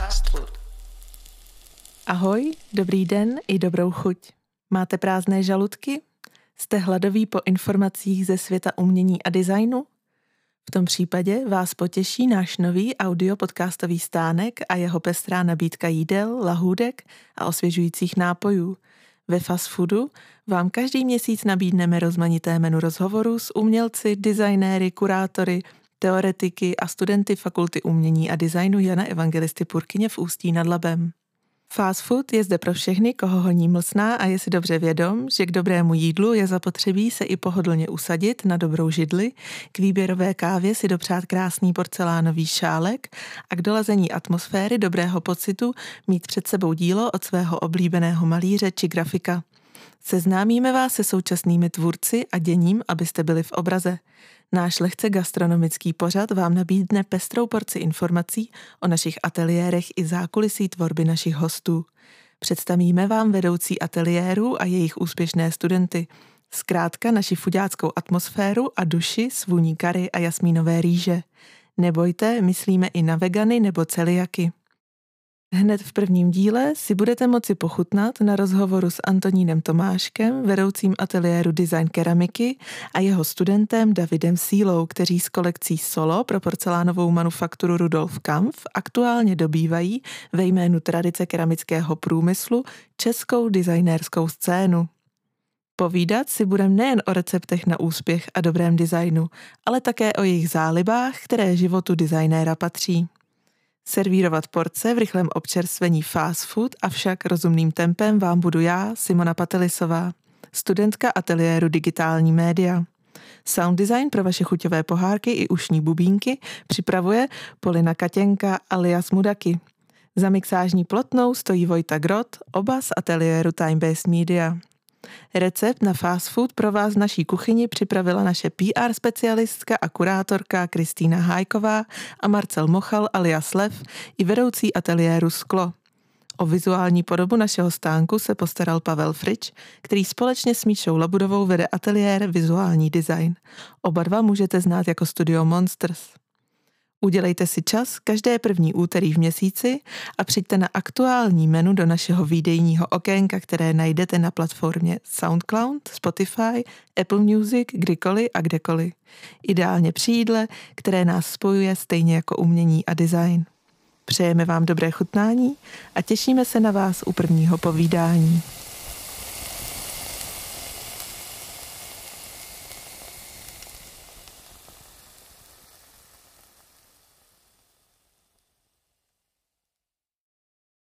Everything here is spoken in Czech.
Fast food. Ahoj, dobrý den i dobrou chuť. Máte prázdné žaludky? Jste hladoví po informacích ze světa umění a designu? V tom případě vás potěší náš nový audio podcastový stánek a jeho pestrá nabídka jídel, lahůdek a osvěžujících nápojů. Ve Fast Foodu vám každý měsíc nabídneme rozmanité menu rozhovorů s umělci, designéry, kurátory, teoretiky a studenty Fakulty umění a designu Jana Evangelisty Purkyně v Ústí nad Labem. Fast food je zde pro všechny, koho honí mlsná a je si dobře vědom, že k dobrému jídlu je zapotřebí se i pohodlně usadit na dobrou židli, k výběrové kávě si dopřát krásný porcelánový šálek a k dolazení atmosféry dobrého pocitu mít před sebou dílo od svého oblíbeného malíře či grafika. Seznámíme vás se současnými tvůrci a děním, abyste byli v obraze. Náš lehce gastronomický pořad vám nabídne pestrou porci informací o našich ateliérech i zákulisí tvorby našich hostů. Představíme vám vedoucí ateliérů a jejich úspěšné studenty. Zkrátka naši fuďáckou atmosféru a duši svůní kary a jasmínové rýže. Nebojte, myslíme i na vegany nebo celiaky. Hned v prvním díle si budete moci pochutnat na rozhovoru s Antonínem Tomáškem, vedoucím ateliéru design keramiky a jeho studentem Davidem Sílou, kteří s kolekcí Solo pro porcelánovou manufakturu Rudolf Kampf aktuálně dobývají ve jménu tradice keramického průmyslu českou designérskou scénu. Povídat si budeme nejen o receptech na úspěch a dobrém designu, ale také o jejich zálibách, které životu designéra patří. Servírovat porce v rychlém občerstvení fast food, avšak rozumným tempem vám budu já, Simona Patelisová, studentka ateliéru digitální média. Sound design pro vaše chuťové pohárky i ušní bubínky připravuje Polina Katěnka alias Mudaky. Za mixážní plotnou stojí Vojta Grot, oba z ateliéru Time Based Media. Recept na fast food pro vás v naší kuchyni připravila naše PR specialistka a kurátorka Kristýna Hájková a Marcel Mochal alias Lev i vedoucí ateliéru Sklo. O vizuální podobu našeho stánku se postaral Pavel Frič, který společně s Míšou Labudovou vede ateliér Vizuální design. Oba dva můžete znát jako Studio Monsters. Udělejte si čas každé první úterý v měsíci a přijďte na aktuální menu do našeho výdejního okénka, které najdete na platformě SoundCloud, Spotify, Apple Music, kdykoliv a kdekoliv. Ideálně při jídle, které nás spojuje stejně jako umění a design. Přejeme vám dobré chutnání a těšíme se na vás u prvního povídání.